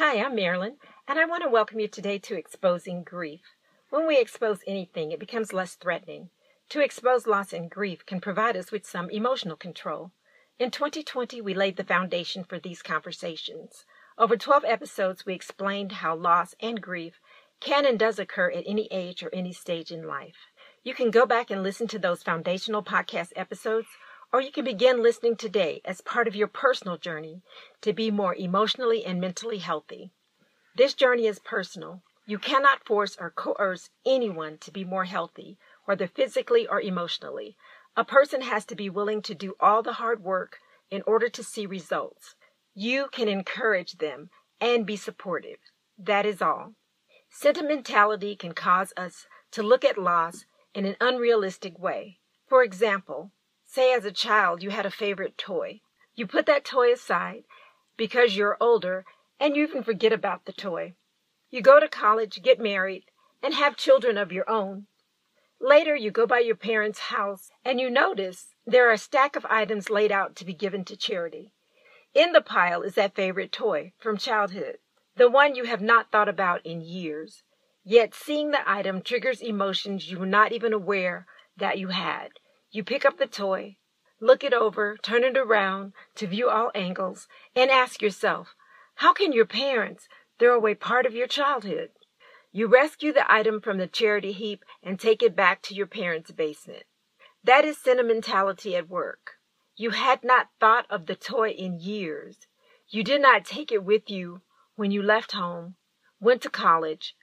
Hi, I'm Marilyn, and I want to welcome you today to Exposing Grief. When we expose anything, it becomes less threatening. To expose loss and grief can provide us with some emotional control. In 2020, we laid the foundation for these conversations. Over 12 episodes, we explained how loss and grief can and does occur at any age or any stage in life. You can go back and listen to those foundational podcast episodes, or you can begin listening today as part of your personal journey to be more emotionally and mentally healthy. This journey is personal. You cannot force or coerce anyone to be more healthy, whether physically or emotionally. A person has to be willing to do all the hard work in order to see results. You can encourage them and be supportive. That is all. Sentimentality can cause us to look at loss in an unrealistic way. For example, say as a child you had a favorite toy. You put that toy aside because you're older and you even forget about the toy. You go to college, get married, and have children of your own. Later, you go by your parents' house and you notice there are a stack of items laid out to be given to charity. In the pile is that favorite toy from childhood, the one you have not thought about in years. Yet seeing the item triggers emotions you were not even aware that you had. You pick up the toy, look it over, turn it around to view all angles, and ask yourself, how can your parents throw away part of your childhood? You rescue the item from the charity heap and take it back to your parents' basement. That is sentimentality at work. You had not thought of the toy in years. You did not take it with you when you left home, went to college,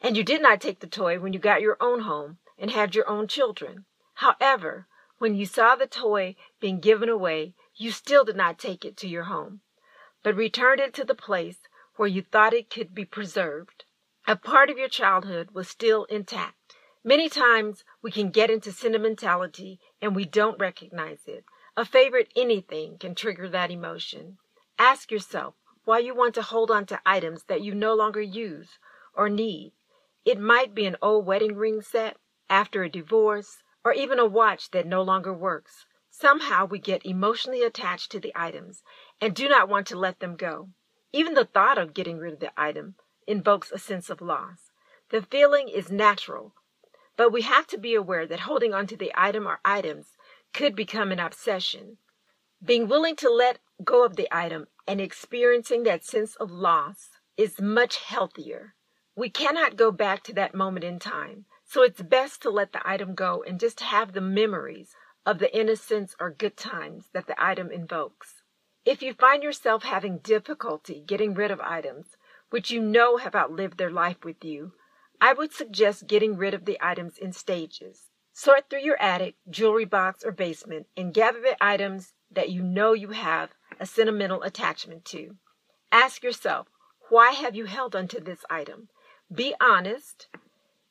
and you did not take the toy when you got your own home and had your own children. However, when you saw the toy being given away, you still did not take it to your home, but returned it to the place where you thought it could be preserved. A part of your childhood was still intact. Many times we can get into sentimentality and we don't recognize it. A favorite anything can trigger that emotion. Ask yourself why you want to hold on to items that you no longer use or need. It might be an old wedding ring set after a divorce or even a watch that no longer works. Somehow we get emotionally attached to the items and do not want to let them go. Even the thought of getting rid of the item invokes a sense of loss. The feeling is natural, but we have to be aware that holding onto the item or items could become an obsession. Being willing to let go of the item and experiencing that sense of loss is much healthier. We cannot go back to that moment in time, so it's best to let the item go and just have the memories of the innocence or good times that the item invokes. If you find yourself having difficulty getting rid of items, which you know have outlived their life with you, I would suggest getting rid of the items in stages. Sort through your attic, jewelry box, or basement and gather the items that you know you have a sentimental attachment to. Ask yourself, why have you held onto this item? Be honest.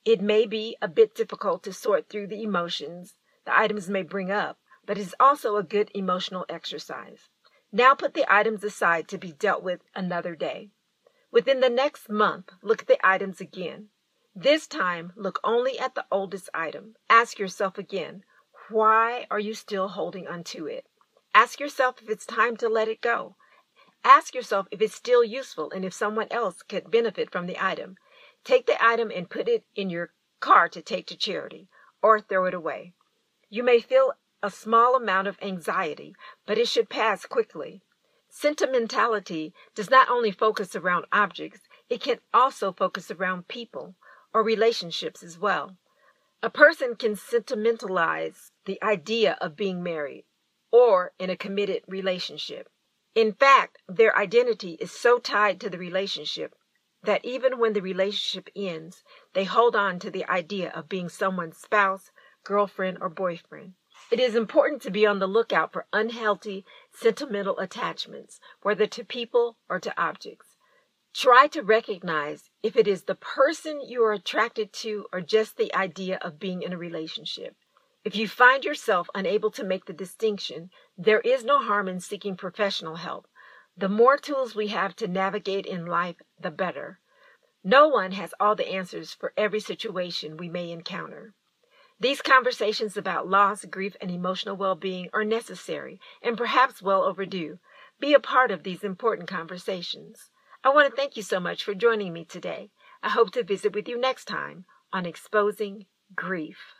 It may be a bit difficult to sort through the emotions the items may bring up, but it's also a good emotional exercise. Now put the items aside to be dealt with another day. Within the next month, look at the items again. This time, look only at the oldest item. Ask yourself again, why are you still holding onto it? Ask yourself if it's time to let it go. Ask yourself if it's still useful and if someone else could benefit from the item. Take the item and put it in your car to take to charity or throw it away. You may feel a small amount of anxiety, but it should pass quickly. Sentimentality does not only focus around objects, it can also focus around people or relationships as well. A person can sentimentalize the idea of being married or in a committed relationship. In fact, their identity is so tied to the relationship that even when the relationship ends, they hold on to the idea of being someone's spouse, girlfriend, or boyfriend. It is important to be on the lookout for unhealthy sentimental attachments, whether to people or to objects. Try to recognize if it is the person you are attracted to or just the idea of being in a relationship. If you find yourself unable to make the distinction, there is no harm in seeking professional help. The more tools we have to navigate in life, the better. No one has all the answers for every situation we may encounter. These conversations about loss, grief, and emotional well being are necessary and perhaps well overdue. Be a part of these important conversations. I want to thank you so much for joining me today. I hope to visit with you next time on Exposing Grief.